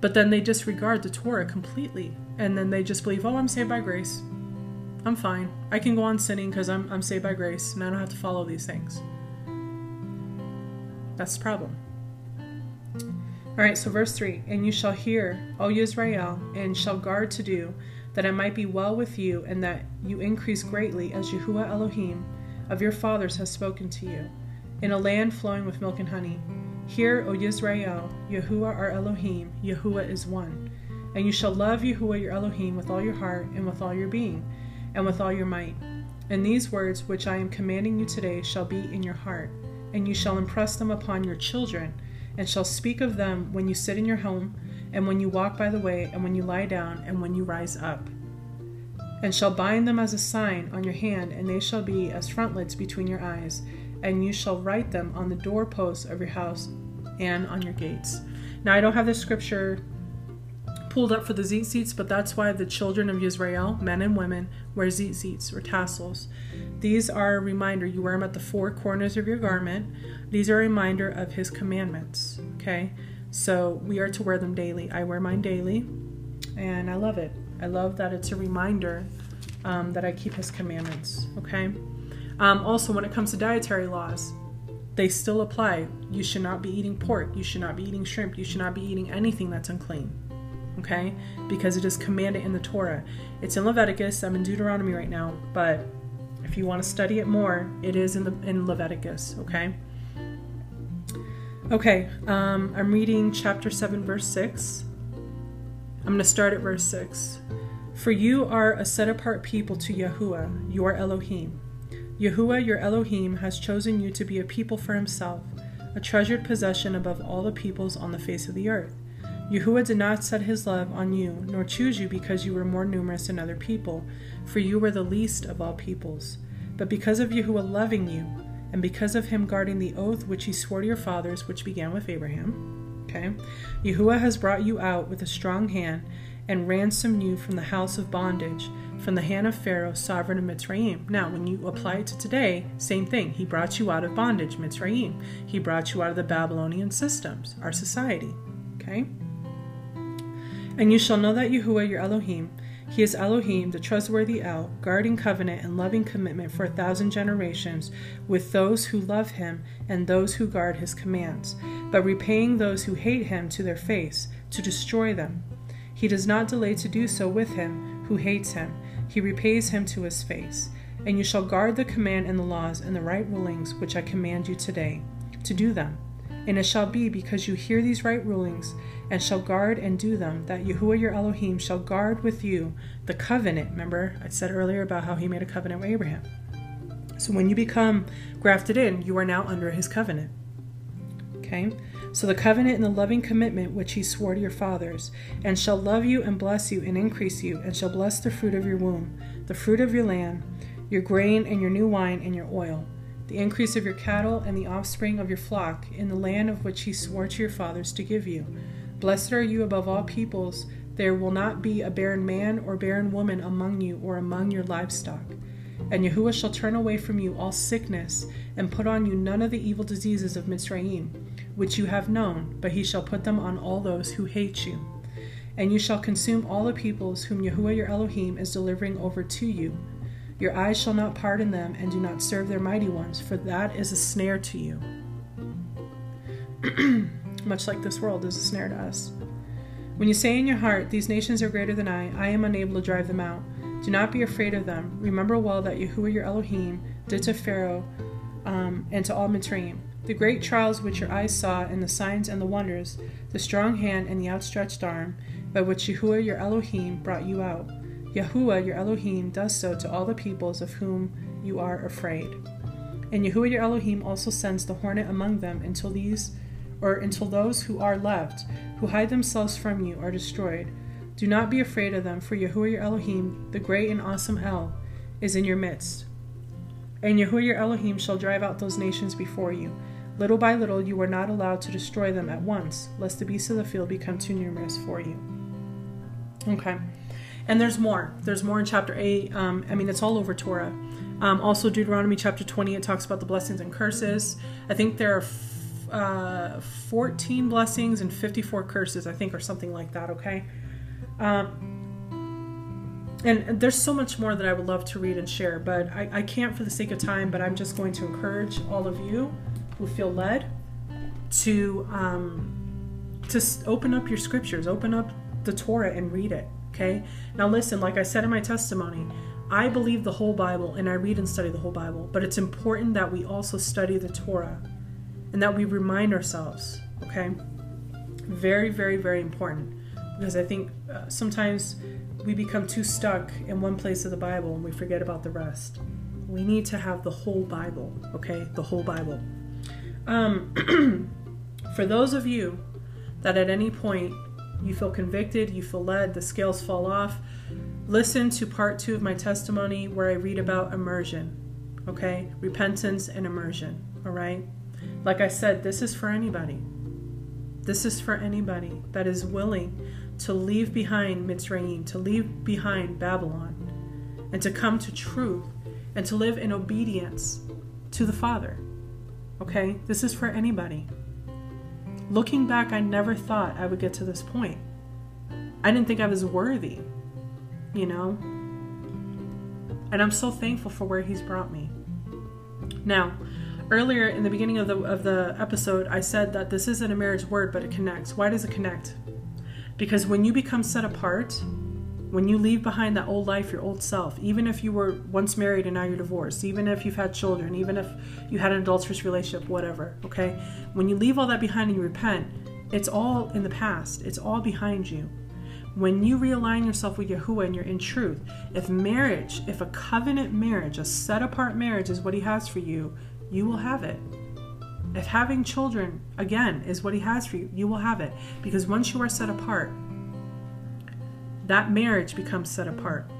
But then they disregard the Torah completely. And then they just believe, oh, I'm saved by grace. I'm fine. I can go on sinning because I'm, I'm saved by grace and I don't have to follow these things. That's the problem. All right, so verse 3 And you shall hear, O Israel, and shall guard to do, that it might be well with you, and that you increase greatly, as Yahuwah Elohim of your fathers has spoken to you, in a land flowing with milk and honey. Hear, O Israel, Yahuwah our Elohim, Yahuwah is one. And you shall love Yahuwah your Elohim with all your heart, and with all your being, and with all your might. And these words which I am commanding you today shall be in your heart, and you shall impress them upon your children and shall speak of them when you sit in your home, and when you walk by the way, and when you lie down, and when you rise up. And shall bind them as a sign on your hand, and they shall be as frontlets between your eyes, and you shall write them on the doorposts of your house and on your gates. Now, I don't have the scripture pulled up for the tzitzits, but that's why the children of Israel, men and women, wear tzitzits or tassels. These are a reminder. You wear them at the four corners of your garment. These are a reminder of his commandments. Okay? So we are to wear them daily. I wear mine daily, and I love it. I love that it's a reminder um, that I keep his commandments. Okay? Um, also, when it comes to dietary laws, they still apply. You should not be eating pork. You should not be eating shrimp. You should not be eating anything that's unclean. Okay? Because it is commanded in the Torah. It's in Leviticus. I'm in Deuteronomy right now, but if you want to study it more, it is in the in Leviticus. Okay. Okay, um, I'm reading chapter 7, verse 6. I'm going to start at verse 6. For you are a set apart people to Yahuwah, your Elohim. Yahuwah, your Elohim, has chosen you to be a people for himself, a treasured possession above all the peoples on the face of the earth. Yahuwah did not set his love on you, nor choose you because you were more numerous than other people, for you were the least of all peoples. But because of Yahuwah loving you, and because of him guarding the oath which he swore to your fathers, which began with Abraham. Okay? Yahuwah has brought you out with a strong hand and ransomed you from the house of bondage, from the hand of Pharaoh, sovereign of Mitzrayim. Now, when you apply it to today, same thing. He brought you out of bondage, Mitzrayim. He brought you out of the Babylonian systems, our society. Okay? And you shall know that Yahuwah, your Elohim, He is Elohim, the trustworthy El, guarding covenant and loving commitment for a thousand generations with those who love him and those who guard his commands, but repaying those who hate him to their face, to destroy them. He does not delay to do so with him who hates him, he repays him to his face. And you shall guard the command and the laws and the right rulings which I command you today, to do them. And it shall be because you hear these right rulings and shall guard and do them, that Yahuwah your Elohim shall guard with you the covenant. Remember, I said earlier about how he made a covenant with Abraham. So when you become grafted in, you are now under his covenant. Okay? So the covenant and the loving commitment which he swore to your fathers, and shall love you and bless you and increase you, and shall bless the fruit of your womb, the fruit of your land, your grain and your new wine and your oil, the increase of your cattle and the offspring of your flock, in the land of which he swore to your fathers to give you Blessed are you above all peoples. There will not be a barren man or barren woman among you or among your livestock. And Yahuwah shall turn away from you all sickness, and put on you none of the evil diseases of Mitzrayim, which you have known, but he shall put them on all those who hate you. And you shall consume all the peoples whom Yahuwah your Elohim is delivering over to you. Your eyes shall not pardon them, and do not serve their mighty ones, for that is a snare to you. much like this world is a snare to us. When you say in your heart, These nations are greater than I, I am unable to drive them out. Do not be afraid of them. Remember well that Yahuwah your Elohim did to Pharaoh um, and to all Mitzrayim. The great trials which your eyes saw, and the signs and the wonders, the strong hand and the outstretched arm, by which Yahuwah your Elohim brought you out. Yahuwah your Elohim does so to all the peoples of whom you are afraid. And Yahuwah your Elohim also sends the hornet among them until these or until those who are left, who hide themselves from you, are destroyed. Do not be afraid of them, for Yahuwah your Elohim, the great and awesome El, is in your midst. And Yahuwah your Elohim shall drive out those nations before you. Little by little you are not allowed to destroy them at once, lest the beasts of the field become too numerous for you. Okay. And there's more. There's more in chapter 8. Um, I mean, it's all over Torah. Um, also, Deuteronomy chapter 20, it talks about the blessings and curses. I think there are uh, 14 blessings and 54 curses, I think, or something like that, okay? Um, and there's so much more that I would love to read and share, but I, I can't for the sake of time. But I'm just going to encourage all of you who feel led to um, to open up your scriptures, open up the Torah and read it. Okay. Now listen, like I said in my testimony, I believe the whole Bible and I read and study the whole Bible, but it's important that we also study the Torah and that we remind ourselves, okay? Very, very, very important because I think uh, sometimes we become too stuck in one place of the Bible and we forget about the rest. We need to have the whole Bible, okay? The whole Bible. Um, for those of you that at any point you feel convicted, you feel led, the scales fall off, listen to part two of my testimony where I read about immersion, okay? Repentance and immersion, all right? Like I said, this is for anybody. This is for anybody that is willing to leave behind Mitzrayim, to leave behind Babylon, and to come to truth and to live in obedience to the Father. Okay? This is for anybody. Looking back, I never thought I would get to this point. I didn't think I was worthy, you know? And I'm so thankful for where He's brought me. Now, earlier in the beginning of the of the episode, I said that this isn't a marriage word, but it connects. Why does it connect? Because when you become set apart, when you leave behind that old life, your old self, even if you were once married and now you're divorced, even if you've had children, even if you had an adulterous relationship, whatever, okay? When you leave all that behind and you repent, it's all in the past. It's all behind you. When you realign yourself with Yahuwah and you're in truth, if marriage, if a covenant marriage, a set apart marriage is what He has for you, you will have it. If having children, again, is what He has for you, you will have it. Because once you are set apart, that marriage becomes set apart.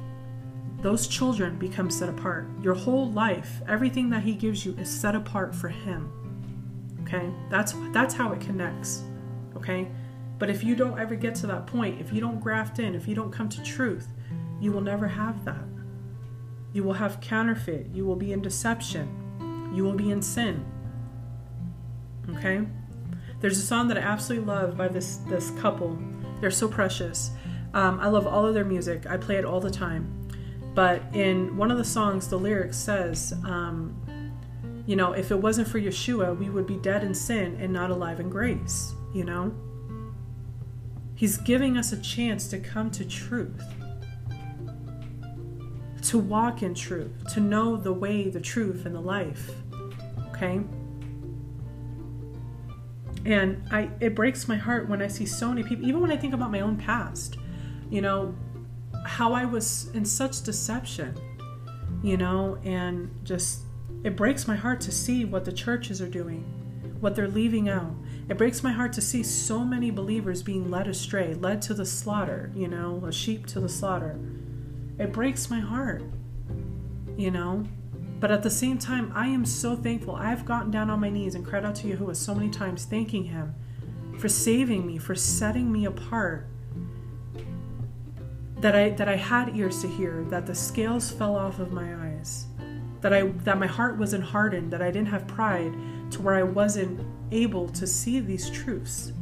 Those children become set apart. Your whole life, everything that He gives you is set apart for Him. Okay? That's that's how it connects. Okay? But if you don't ever get to that point, if you don't graft in, if you don't come to truth, you will never have that. You will have counterfeit. You will be in deception you will be in sin. Okay? There's a song that I absolutely love by this this couple. They're so precious. Um, I love all of their music. I play it all the time. But in one of the songs, the lyrics says, um, you know, if it wasn't for Yeshua, we would be dead in sin and not alive in grace, you know? He's giving us a chance to come to truth, to walk in truth, to know the way, the truth, and the life. Okay? And I it breaks my heart when I see so many people, even when I think about my own past, you know, how I was in such deception, you know, and just it breaks my heart to see what the churches are doing, what they're leaving out. It breaks my heart to see so many believers being led astray, led to the slaughter, you know, a sheep to the slaughter. It breaks my heart, you know. But at the same time, I am so thankful. I've gotten down on my knees and cried out to Yahuwah so many times, thanking Him for saving me, for setting me apart. That I that I had ears to hear, that the scales fell off of my eyes, that I that my heart wasn't hardened, that I didn't have pride to where I wasn't able to see these truths.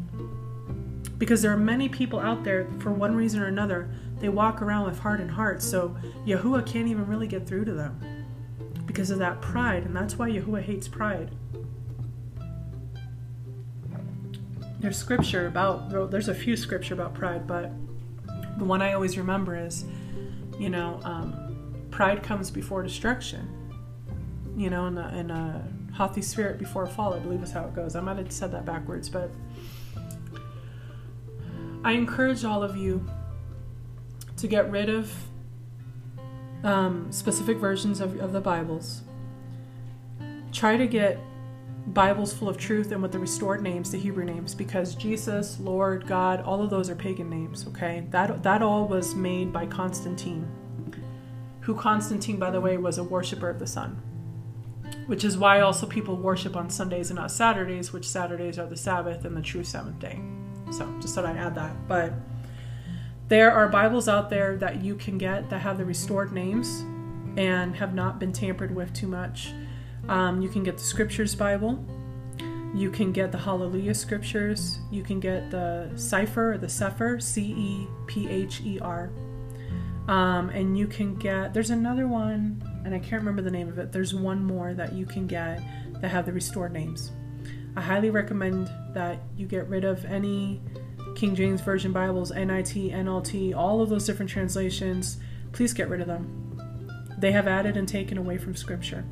Because there are many people out there, for one reason or another, they walk around with hardened hearts, so Yahuwah can't even really get through to them because of that pride, and that's why Yahuwah hates pride. There's scripture about, there's a few scripture about pride, but the one I always remember is, you know, um, pride comes before destruction. You know, in a, in a haughty spirit before a fall, I believe is how it goes. I might have said that backwards, but I encourage all of you to get rid of um, specific versions of, of the Bibles. Try to get Bibles full of truth and with the restored names, the Hebrew names, because Jesus, Lord, God, all of those are pagan names, okay? That, that all was made by Constantine, who Constantine, by the way, was a worshiper of the sun, which is why also people worship on Sundays and not Saturdays, which Saturdays are the Sabbath and the true seventh day. So just thought I'd add that. But there are Bibles out there that you can get that have the restored names and have not been tampered with too much. Um, you can get the Scriptures Bible. You can get the Hallelujah Scriptures. You can get the Cipher or the Cepher, C E P H E R. Um, and you can get, there's another one, and I can't remember the name of it. There's one more that you can get that have the restored names. I highly recommend that you get rid of any King James Version Bibles, NIV, NLT, all of those different translations, please get rid of them. They have added and taken away from Scripture.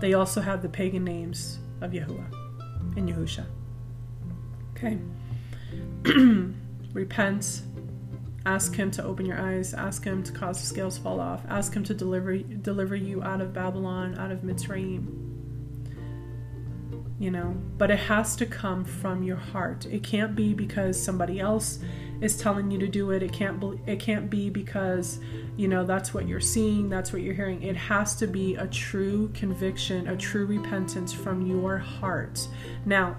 They also have the pagan names of Yahuwah and Yahusha. Okay. Repent. Ask him to open your eyes. Ask him to cause the scales to fall off. Ask him to deliver deliver you out of Babylon, out of Mitzrayim you know but it has to come from your heart. It can't be because somebody else is telling you to do it. It can't be it can't be because you know that's what you're seeing that's what you're hearing. It has to be a true conviction a true repentance from your heart. Now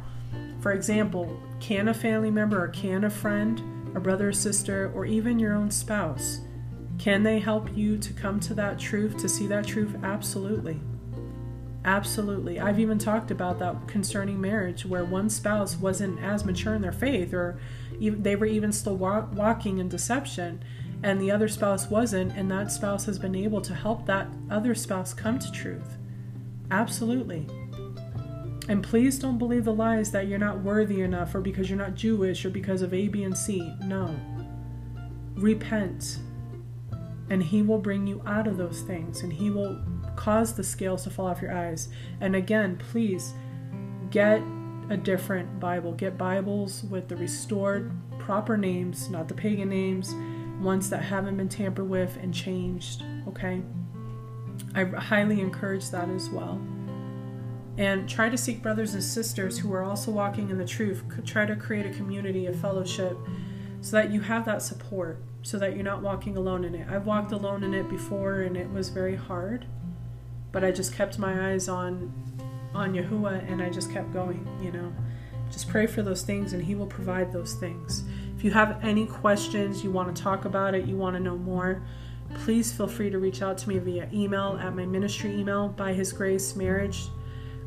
for example can a family member or can a friend a brother or sister or even your own spouse can they help you to come to that truth to see that truth? Absolutely Absolutely. I've even talked about that concerning marriage where one spouse wasn't as mature in their faith or they were even still walking in deception and the other spouse wasn't, and that spouse has been able to help that other spouse come to truth. Absolutely. And please don't believe the lies that you're not worthy enough or because you're not Jewish or because of A, B, and C. No. Repent. And He will bring you out of those things and He will cause the scales to fall off your eyes. And again, please get a different Bible. Get Bibles with the restored, proper names, not the pagan names, ones that haven't been tampered with and changed. Okay? I highly encourage that as well. And try to seek brothers and sisters who are also walking in the truth. Try to create a community, a fellowship, so that you have that support, so that you're not walking alone in it. I've walked alone in it before and it was very hard but I just kept my eyes on on Yahuwah and I just kept going, you know. Just pray for those things and he will provide those things. If you have any questions, you want to talk about it, you want to know more, please feel free to reach out to me via email at my ministry email by his grace marriage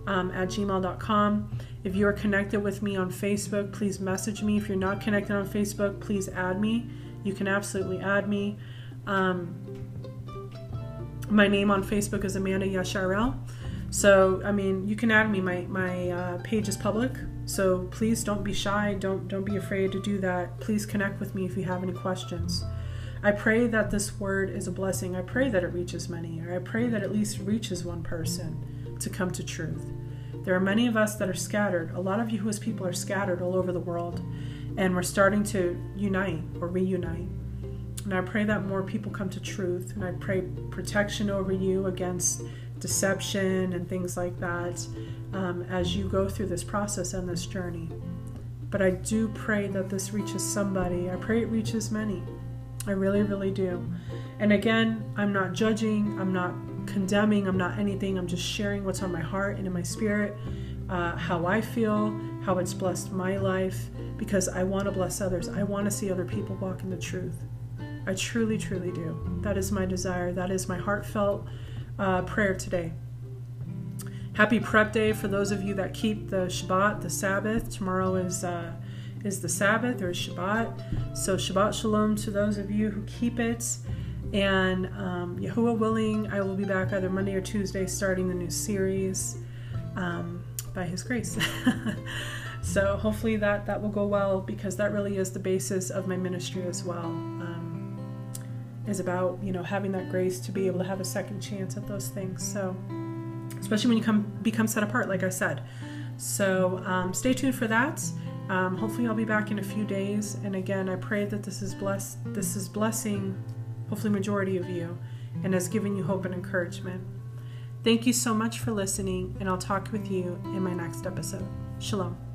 um, at gmail.com. If you are connected with me on Facebook, please message me. If you're not connected on Facebook, please add me. you can absolutely add me. Um, my name on Facebook is Amanda Yasharel. So I mean, you can add me. My my uh, page is public, so please don't be shy. Don't don't be afraid to do that. Please connect with me if you have any questions. I pray that this word is a blessing. I pray that it reaches many, or I pray that at least reaches one person to come to truth. There are many of us that are scattered. A lot of you as people are scattered all over the world, and we're starting to unite or reunite. And I pray that more people come to truth, and I pray protection over you against deception and things like that um, as you go through this process and this journey. But I do pray that this reaches somebody. I pray it reaches many. I really, really do. And again, I'm not judging, I'm not condemning, I'm not anything. I'm just sharing what's on my heart and in my spirit, uh, how I feel, how it's blessed my life, because I want to bless others. I want to see other people walk in the truth. I truly, truly do. That is my desire. That is my heartfelt uh, prayer today. Happy prep day for those of you that keep the Shabbat, the Sabbath. Tomorrow is. Uh, is the Sabbath or Shabbat. So, Shabbat Shalom to those of you who keep it. And um, Yahuwah willing, I will be back either Monday or Tuesday starting the new series um, by His grace. so, hopefully, that, that will go well because that really is the basis of my ministry as well. Um, is about you know having that grace to be able to have a second chance at those things. So, especially when you come become set apart, like I said. So, um, stay tuned for that. Um, hopefully, I'll be back in a few days. And again, I pray that this is blessed. This is blessing, hopefully, majority of you, and has given you hope and encouragement. Thank you so much for listening, and I'll talk with you in my next episode. Shalom.